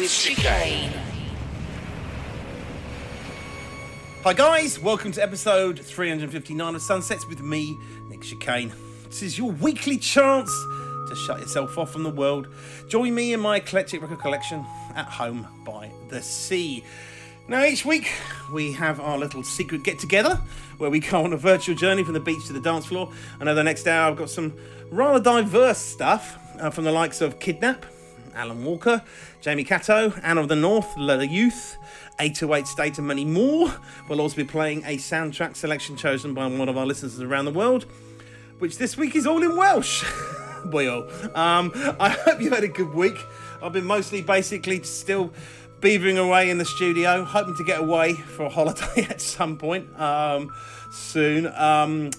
with Chicane. Hi guys, welcome to episode 359 of Sunsets with me, Nick Chicane. This is your weekly chance to shut yourself off from the world. Join me in my eclectic record collection at home by the sea. Now each week we have our little secret get together where we go on a virtual journey from the beach to the dance floor. And over the next hour I've got some rather diverse stuff uh, from the likes of Kidnap, Alan Walker, Jamie Catto, Anna of the North, Le Youth, 808 State, and many more. We'll also be playing a soundtrack selection chosen by one of our listeners around the world, which this week is all in Welsh. Boy, oh. Um, I hope you've had a good week. I've been mostly basically still beavering away in the studio, hoping to get away for a holiday at some point um, soon. Um,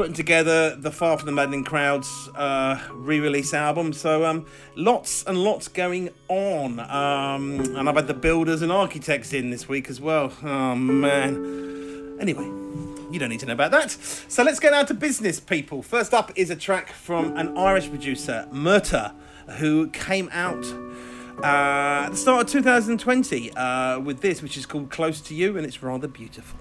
putting together the Far From the Maddening Crowds uh, re-release album. So um, lots and lots going on. Um, and I've had the builders and architects in this week as well. Oh man. Anyway, you don't need to know about that. So let's get down to business, people. First up is a track from an Irish producer, Murtagh, who came out uh, at the start of 2020 uh, with this, which is called Close to You, and it's rather beautiful.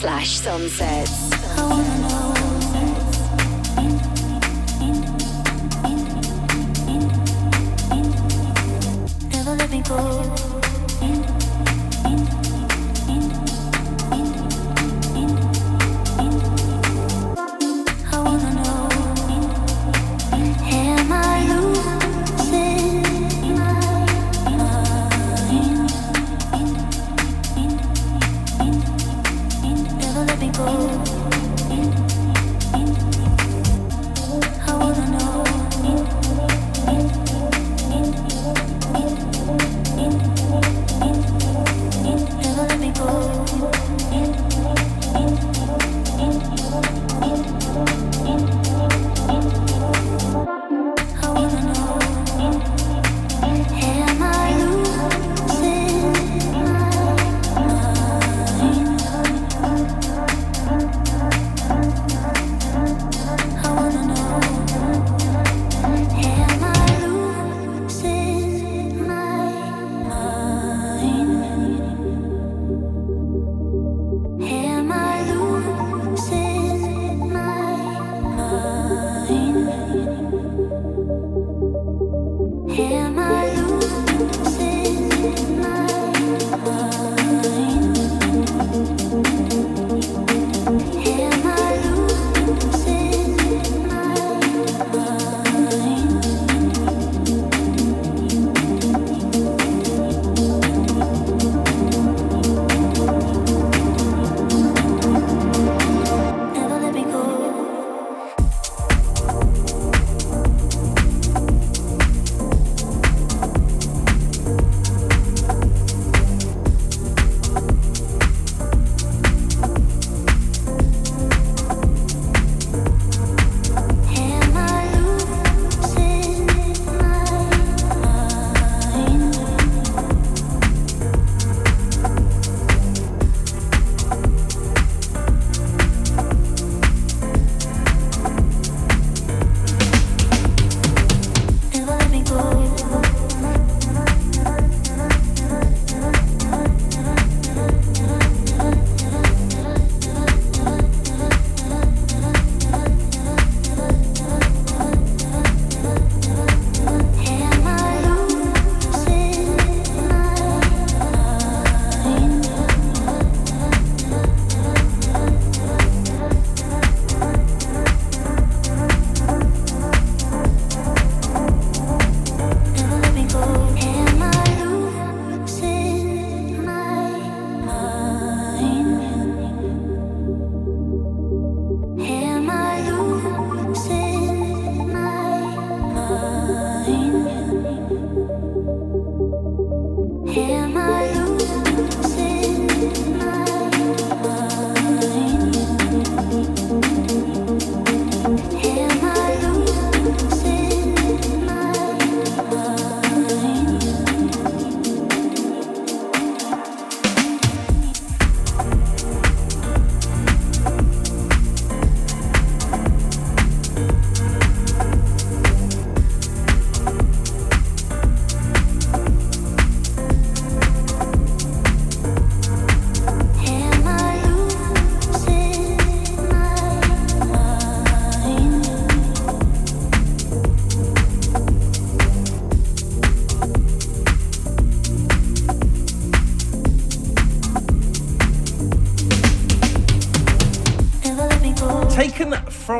Slash sunsets.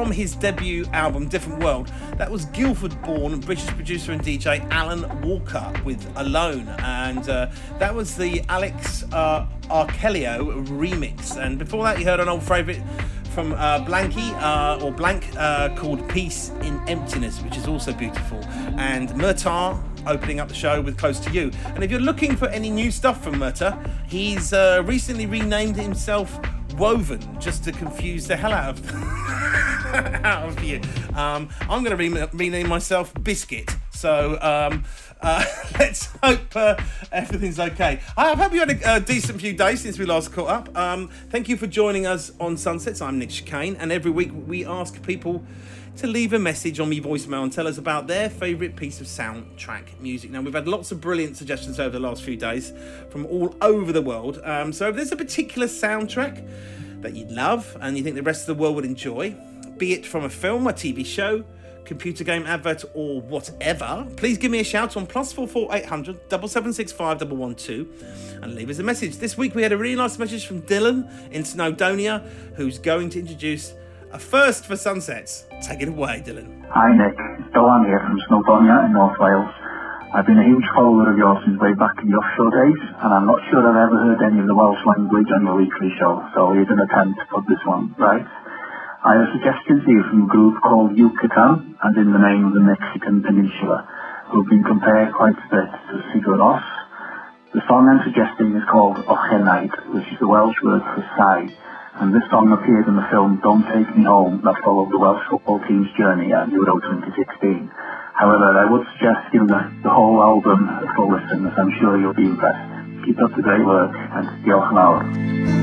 From his debut album Different World. That was Guildford born British producer and DJ Alan Walker with Alone. And uh, that was the Alex uh, Arcoleo remix. And before that, you heard an old favourite from uh, Blanke uh, or Blank uh, called Peace in Emptiness, which is also beautiful. And Murtagh opening up the show with Close to You. And if you're looking for any new stuff from Murtagh, he's uh, recently renamed himself Woven just to confuse the hell out of, out of you. Um, I'm going to re- rename myself Biscuit. So um, uh, let's hope uh, everything's okay. I hope you had a, a, decent few days since we last caught up. Um, thank you for joining us on Sunsets. I'm Nick Chicane, and every week we ask people to leave a message on me voicemail and tell us about their favourite piece of soundtrack music. Now, we've had lots of brilliant suggestions over the last few days from all over the world. Um, so, if there's a particular soundtrack that you love and you think the rest of the world would enjoy, be it from a film, a TV show, computer game advert, or whatever, please give me a shout on plus four four eight hundred double seven six five double one two and leave us a message. This week we had a really nice message from Dylan in Snowdonia, who's going to introduce a first for Sunsets. Take it away, Dylan. Hi Nick, it's Dylan here from Snowdonia in North Wales. I've been a huge follower of yours since way back in the offshore days, and I'm not sure I've ever heard any of the Welsh language on your weekly show, so here's an attempt to put this one right. I have to you from a group called Yucatan, and in the name of the Mexican peninsula, who've been compared quite a bit to Sigur Rós. The song I'm suggesting is called Ochenaid, which is the Welsh word for sigh, and this song appeared in the film Don't Take Me Home that followed the Welsh football team's journey at Euro 2016. However, I would suggest giving the, the whole album a full listen as I'm sure you'll be impressed. Keep up the great work and diolch yn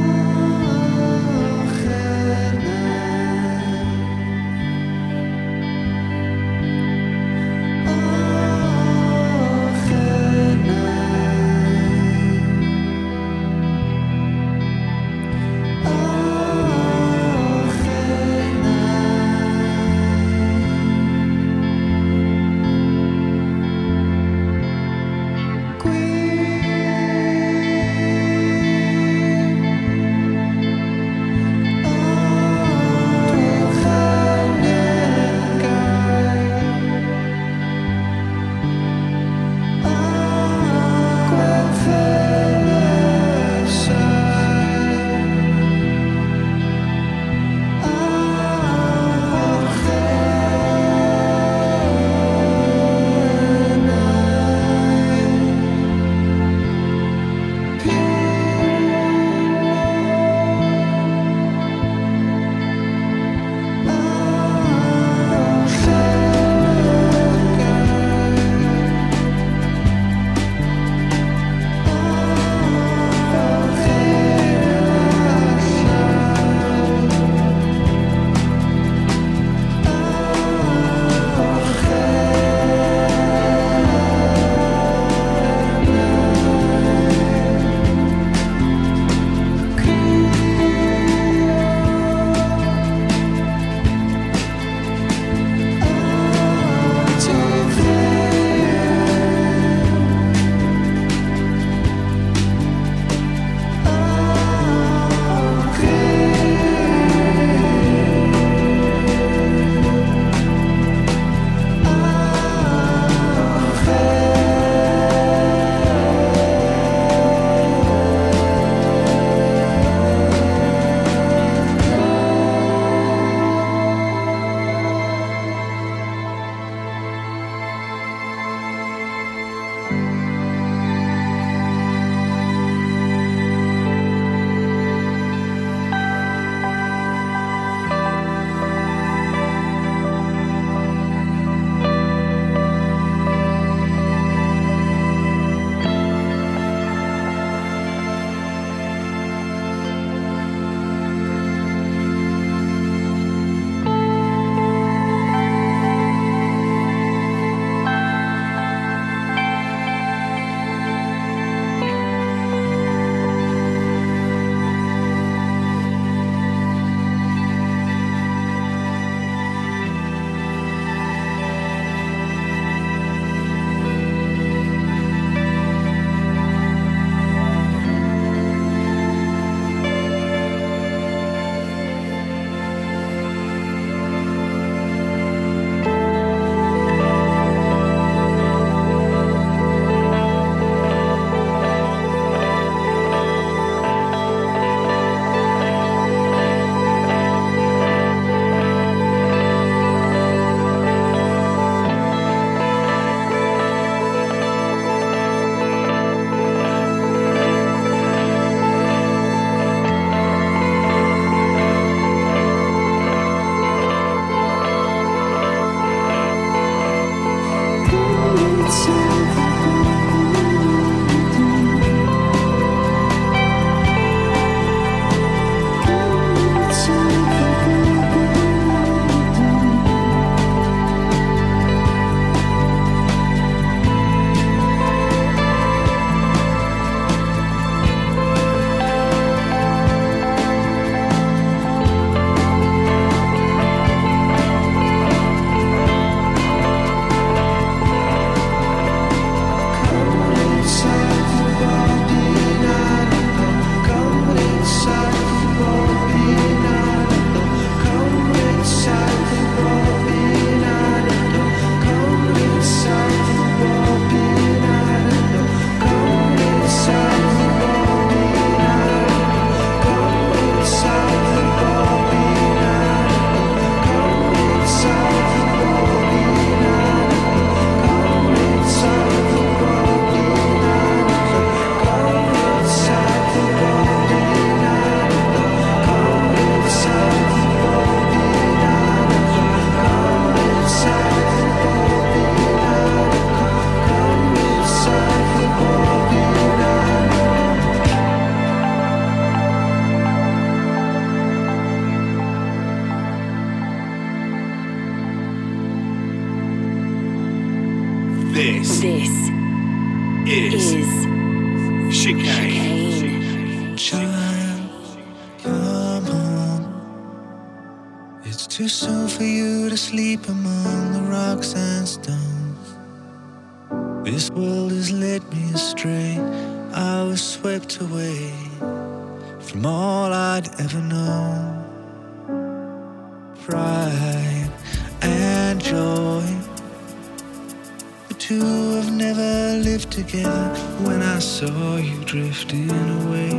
when I saw you drifting away.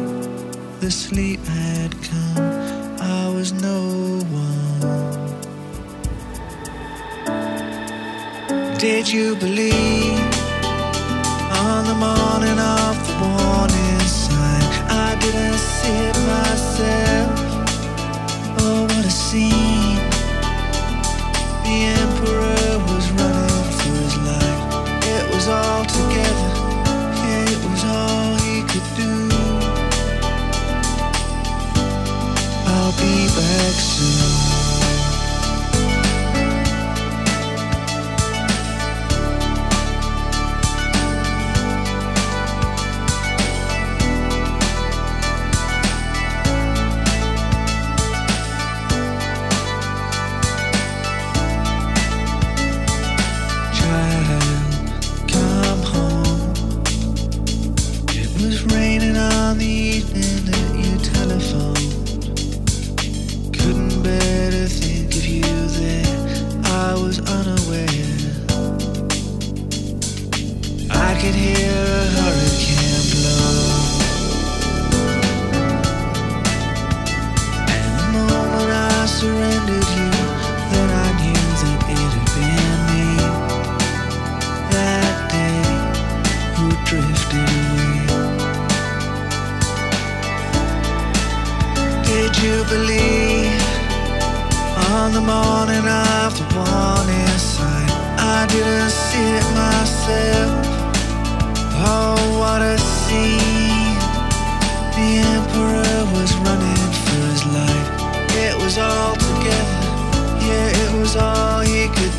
The sleep had come, I was no one. Did you believe on the morning of the warning sign? I didn't see it myself. Oh, what a scene! The emperor. reflection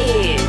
is.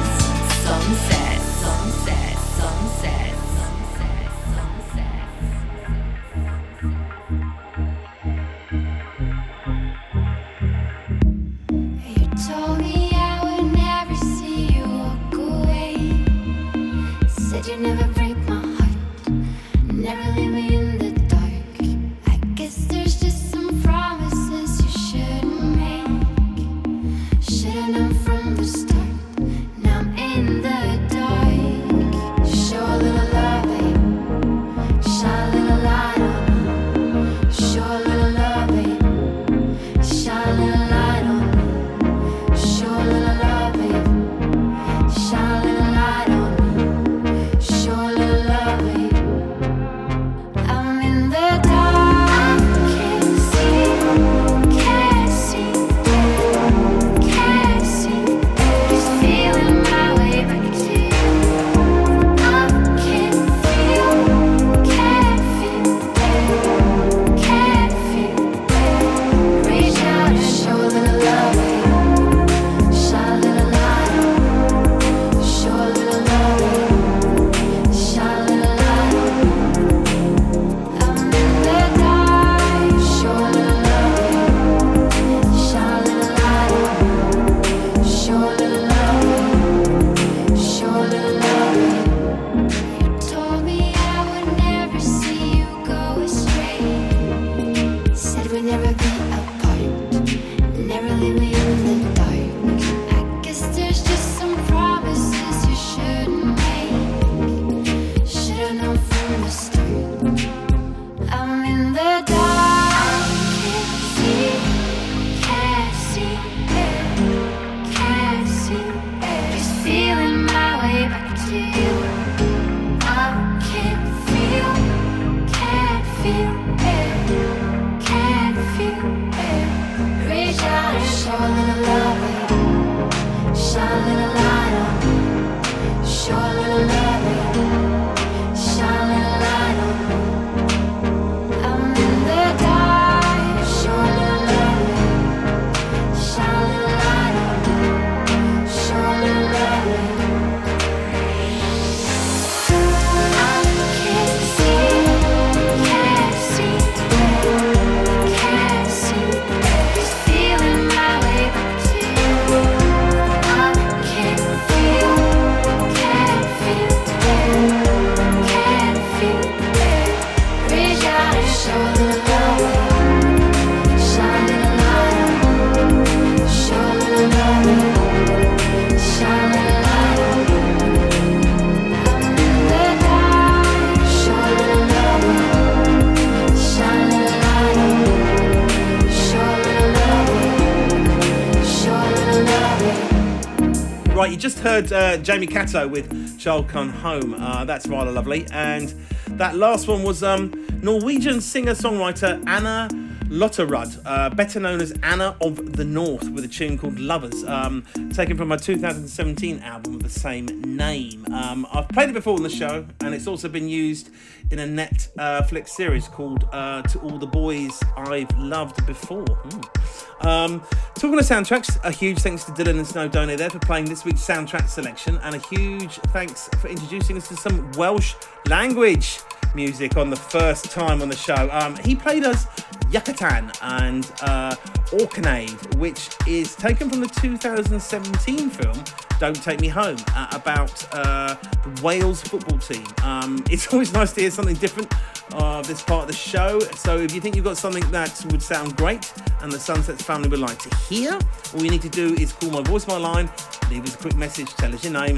Just heard uh, Jamie Catto with Child Come Home. Uh, that's rather lovely. And that last one was um, Norwegian singer songwriter Anna Lotterud, uh, better known as Anna of the North, with a tune called Lovers, um, taken from my 2017 album of the same name. Um, I've played it before on the show, and it's also been used in a Netflix series called uh, To All the Boys I've Loved Before. Hmm. Um, talking of soundtracks, a huge thanks to Dylan and Snowdonia there for playing this week's soundtrack selection, and a huge thanks for introducing us to some Welsh language music on the first time on the show. Um, he played us Yucatan and uh, Ochenaid, which is taken from the 2017 film Don't Take Me Home uh, about uh, the Wales football team. Um, it's always nice to hear something different of this part of the show. So if you think you've got something that would sound great and the Sunsets family would like to hear, all you need to do is call my voicemail line, leave us a quick message, tell us your name,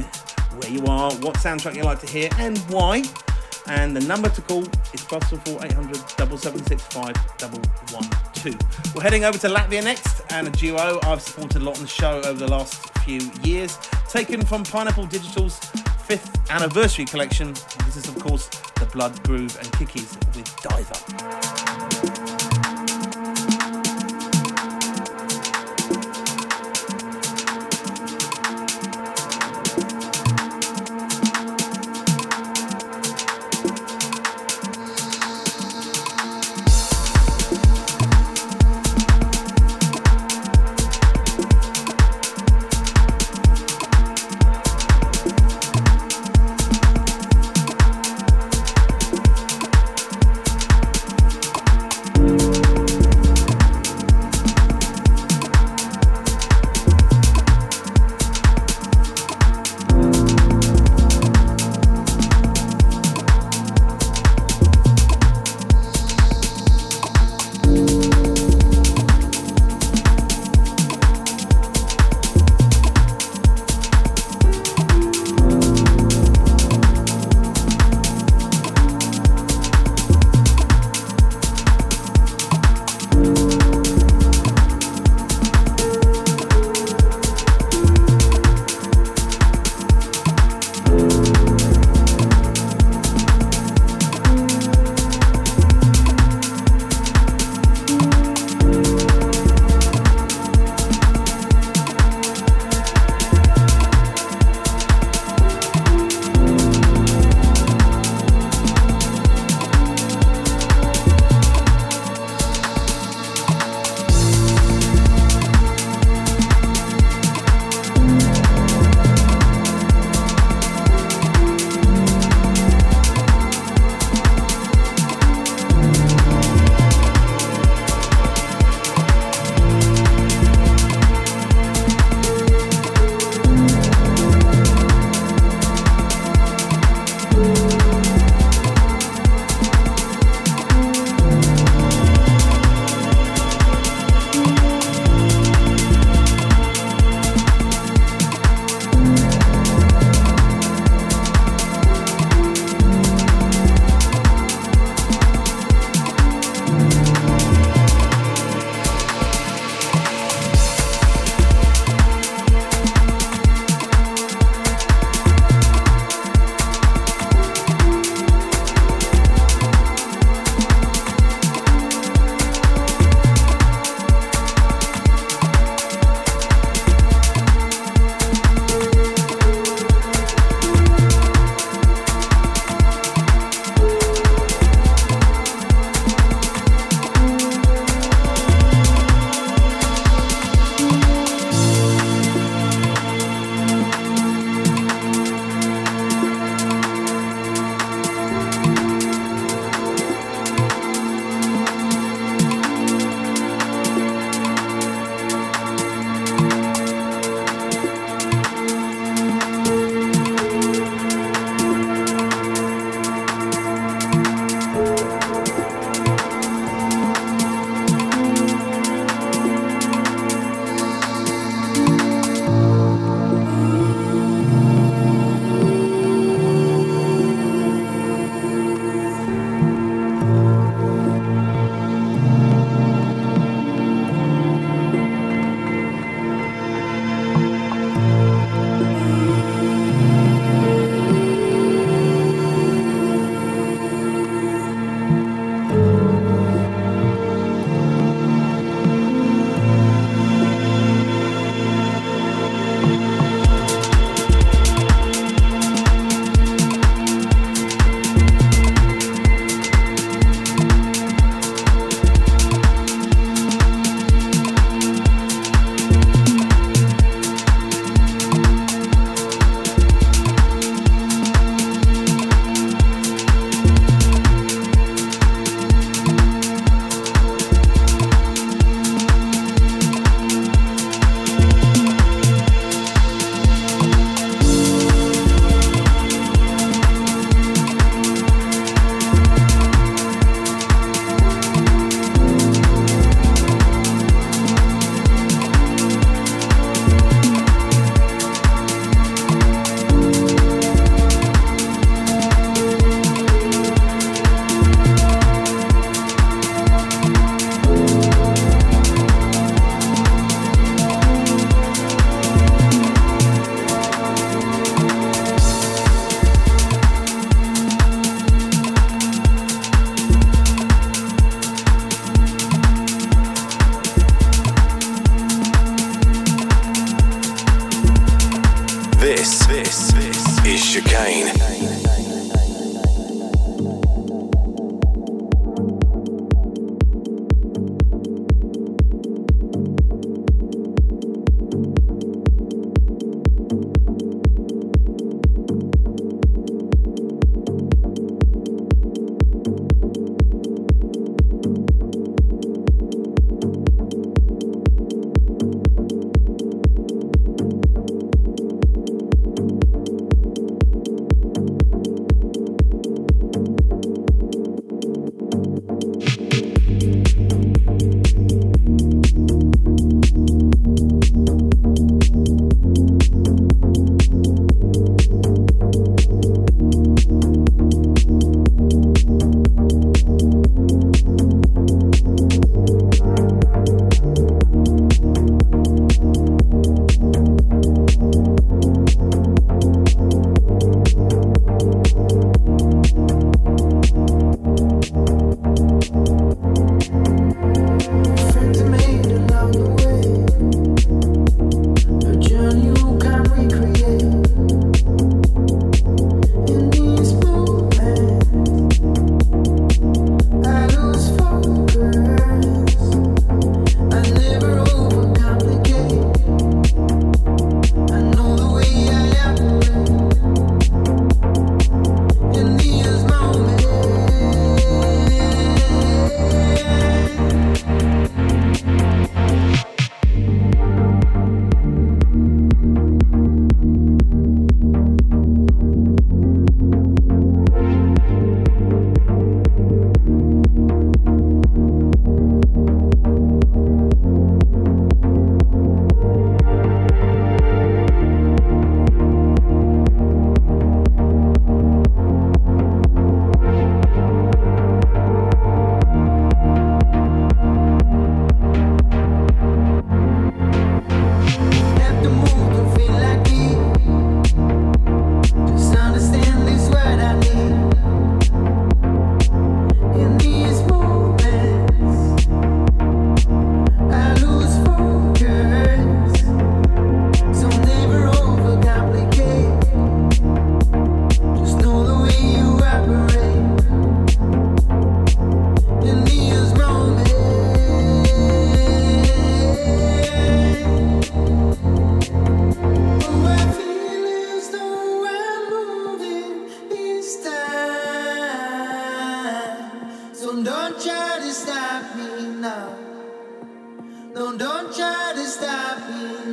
where you are, what soundtrack you'd like to hear, and why and the number to call is plus four eight hundred double seven six five double one two. We're heading over to Latvia next, and a duo I've supported a lot on the show over the last few years, taken from Pineapple Digital's fifth anniversary collection. This is, of course, the Blood Groove and Kikis with Diver.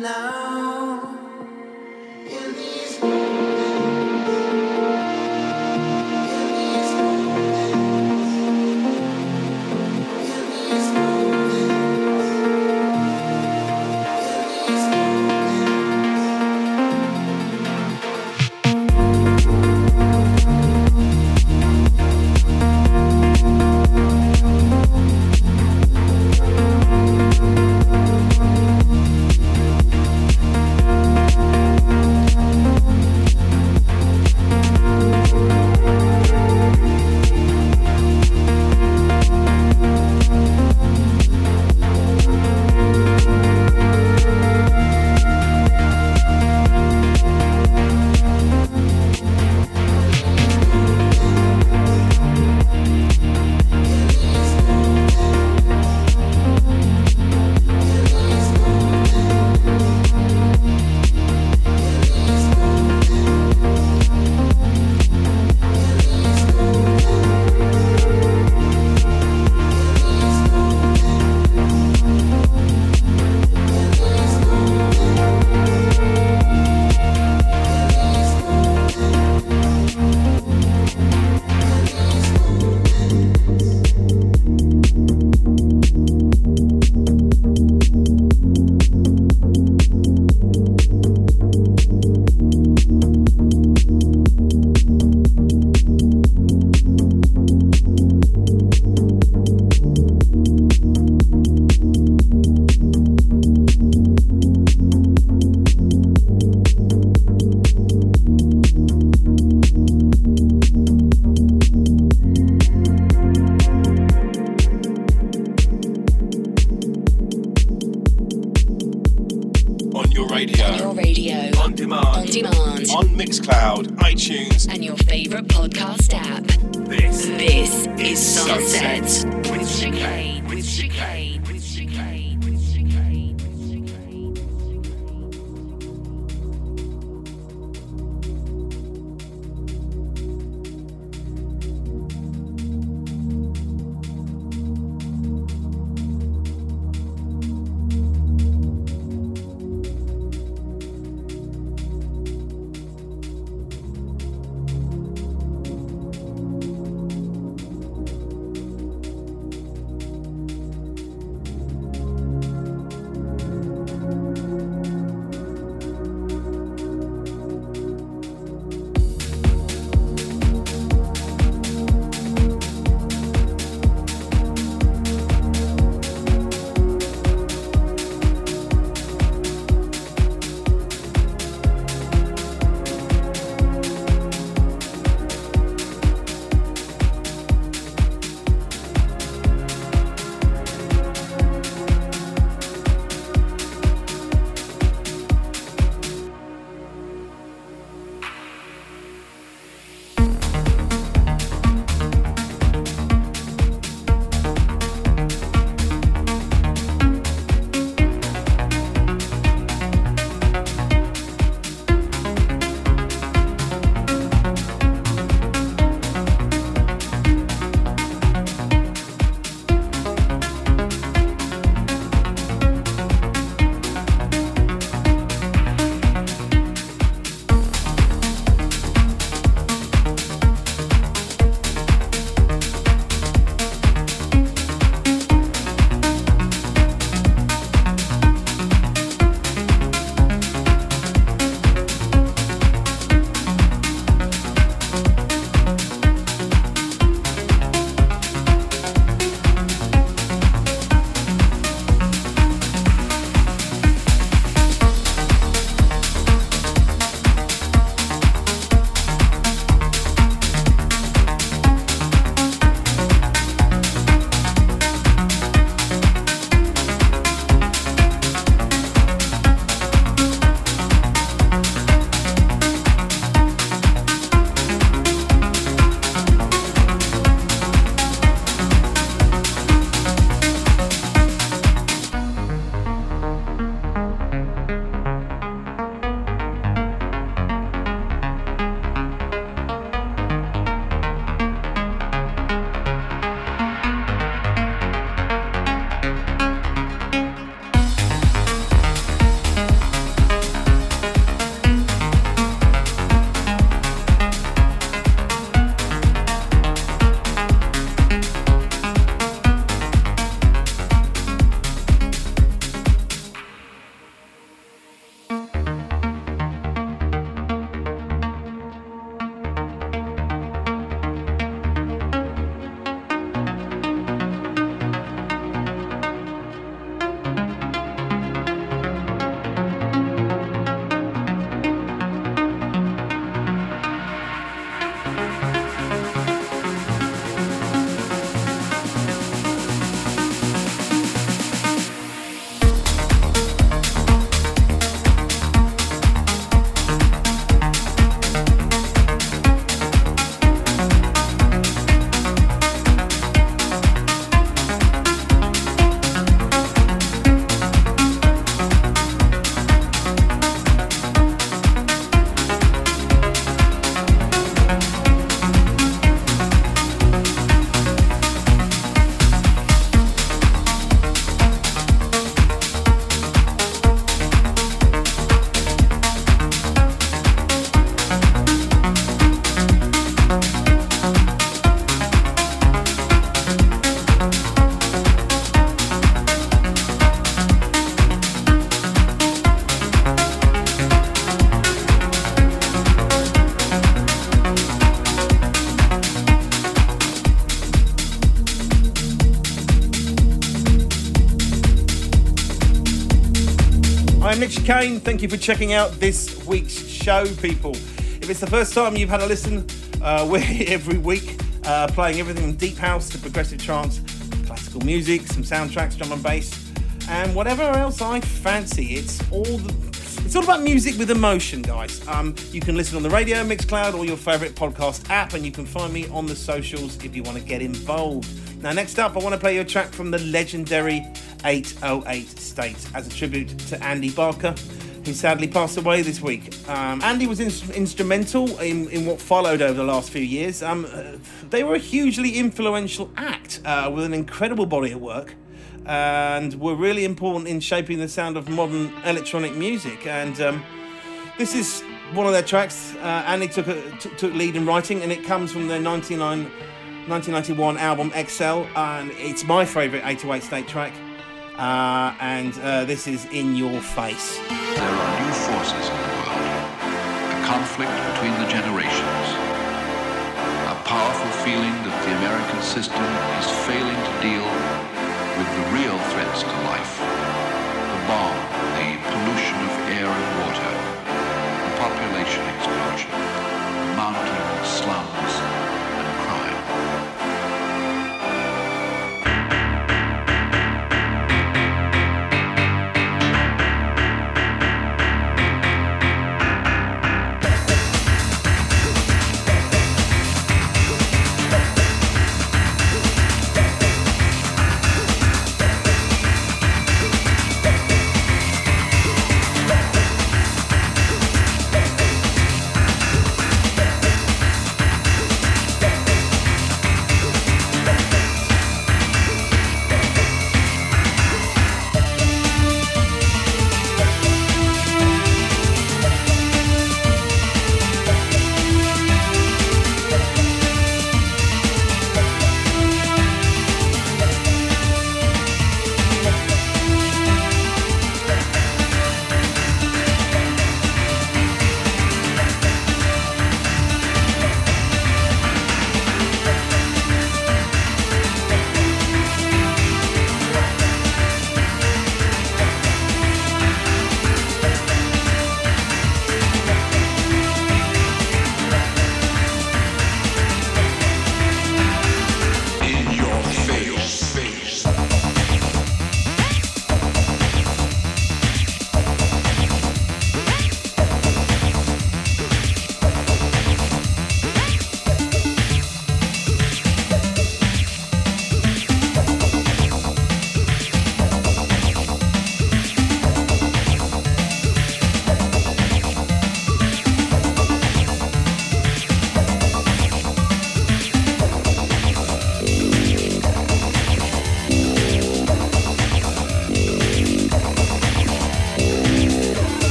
Me On Mixcloud, iTunes. And your favourite podcast app. This This is Sunset. Sunset. With chicane. With chicane. Chicane. Thank you for checking out this week's show, people. If it's the first time you've had a listen, uh, we're here every week uh, playing everything from deep house to progressive trance, classical music, some soundtracks, drum and bass, and whatever else I fancy. It's all the, it's all about music with emotion, guys. Um, you can listen on the radio, Mixcloud, or your favourite podcast app, and you can find me on the socials if you want to get involved. Now, next up, I want to play you a track from the legendary 808 As a tribute to Andy Barker, who sadly passed away this week. Um, Andy was in- instrumental in, in what followed over the last few years. Um, uh, they were a hugely influential act uh, with an incredible body of work and were really important in shaping the sound of modern electronic music. And um, this is one of their tracks. Uh, Andy took, a, t- took lead in writing, and it comes from their 99, 1991 album XL, and it's my favourite 808 State track. Uh, and uh, this is In Your Face. There are new forces in the world. A conflict between the generations. A powerful feeling that the American system is failing to deal with the real threats to life.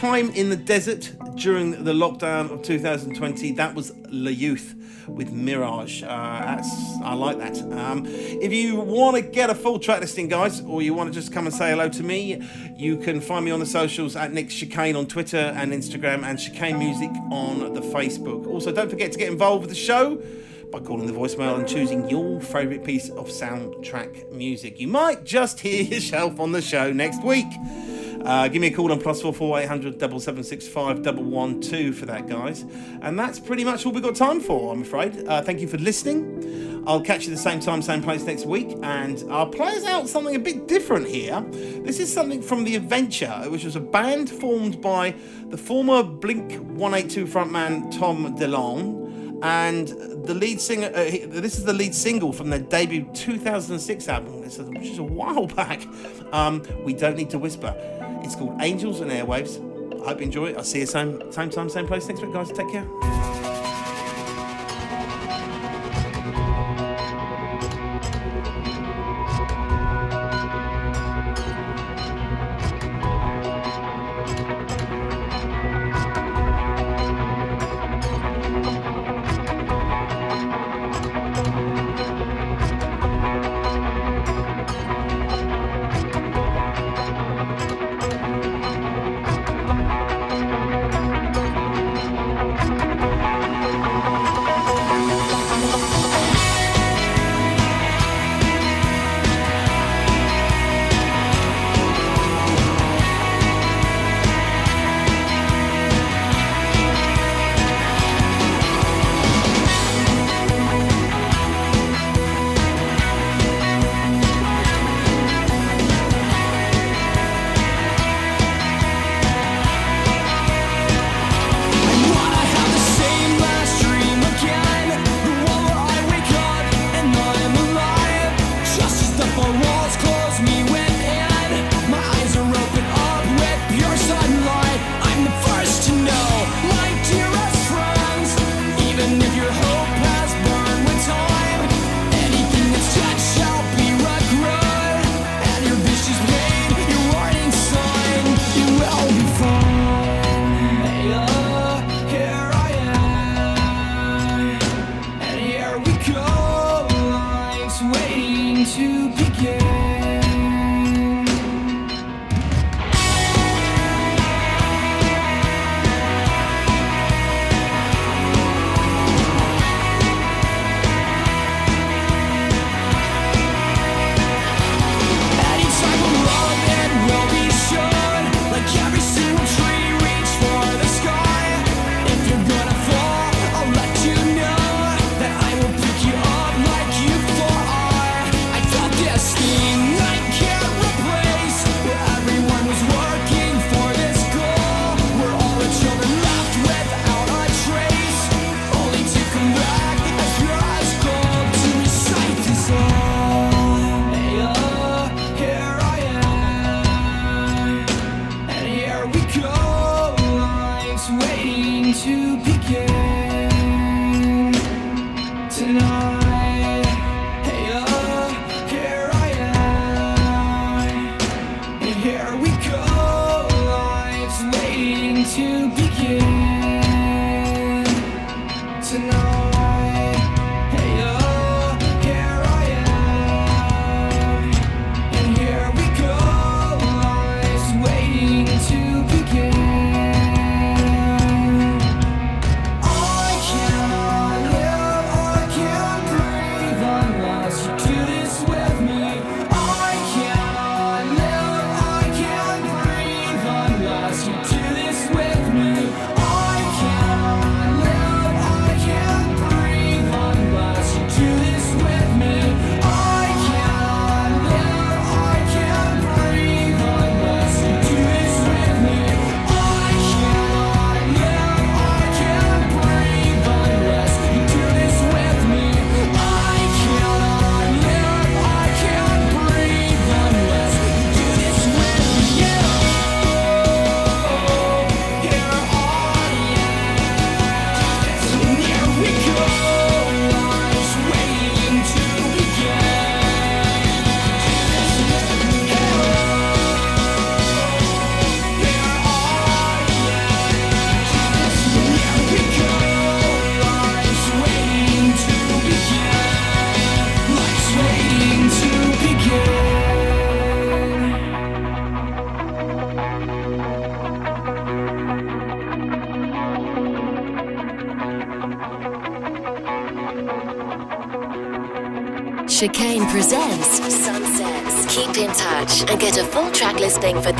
Time in the desert during the lockdown of 2020, that was Le Youth with Miraje. Uh, I like that. Um, if you want to get a full track listing, guys, or you want to just come and say hello to me, you can find me on the socials at Nick Chicane on Twitter and Instagram, and Chicane Music on the Facebook. Also, don't forget to get involved with the show by calling the voicemail and choosing your favourite piece of soundtrack music. You might just hear yourself on the show next week. Uh, give me a call on plus four four eight hundred double seven six five double one two for that, guys. And that's pretty much all we've got time for, I'm afraid. Uh, thank you for listening. I'll catch you the same time, same place next week. And I'll play us out something a bit different here. This is something from The Adventure, which was a band formed by the former Blink 182 frontman Tom DeLonge and the lead singer. Uh, this is the lead single from their debut 2006 album, which is a while back. Um, we don't need to whisper. It's called Angels and Airwaves. I hope you enjoy it. I'll see you same same time, same place next week, guys. Take care.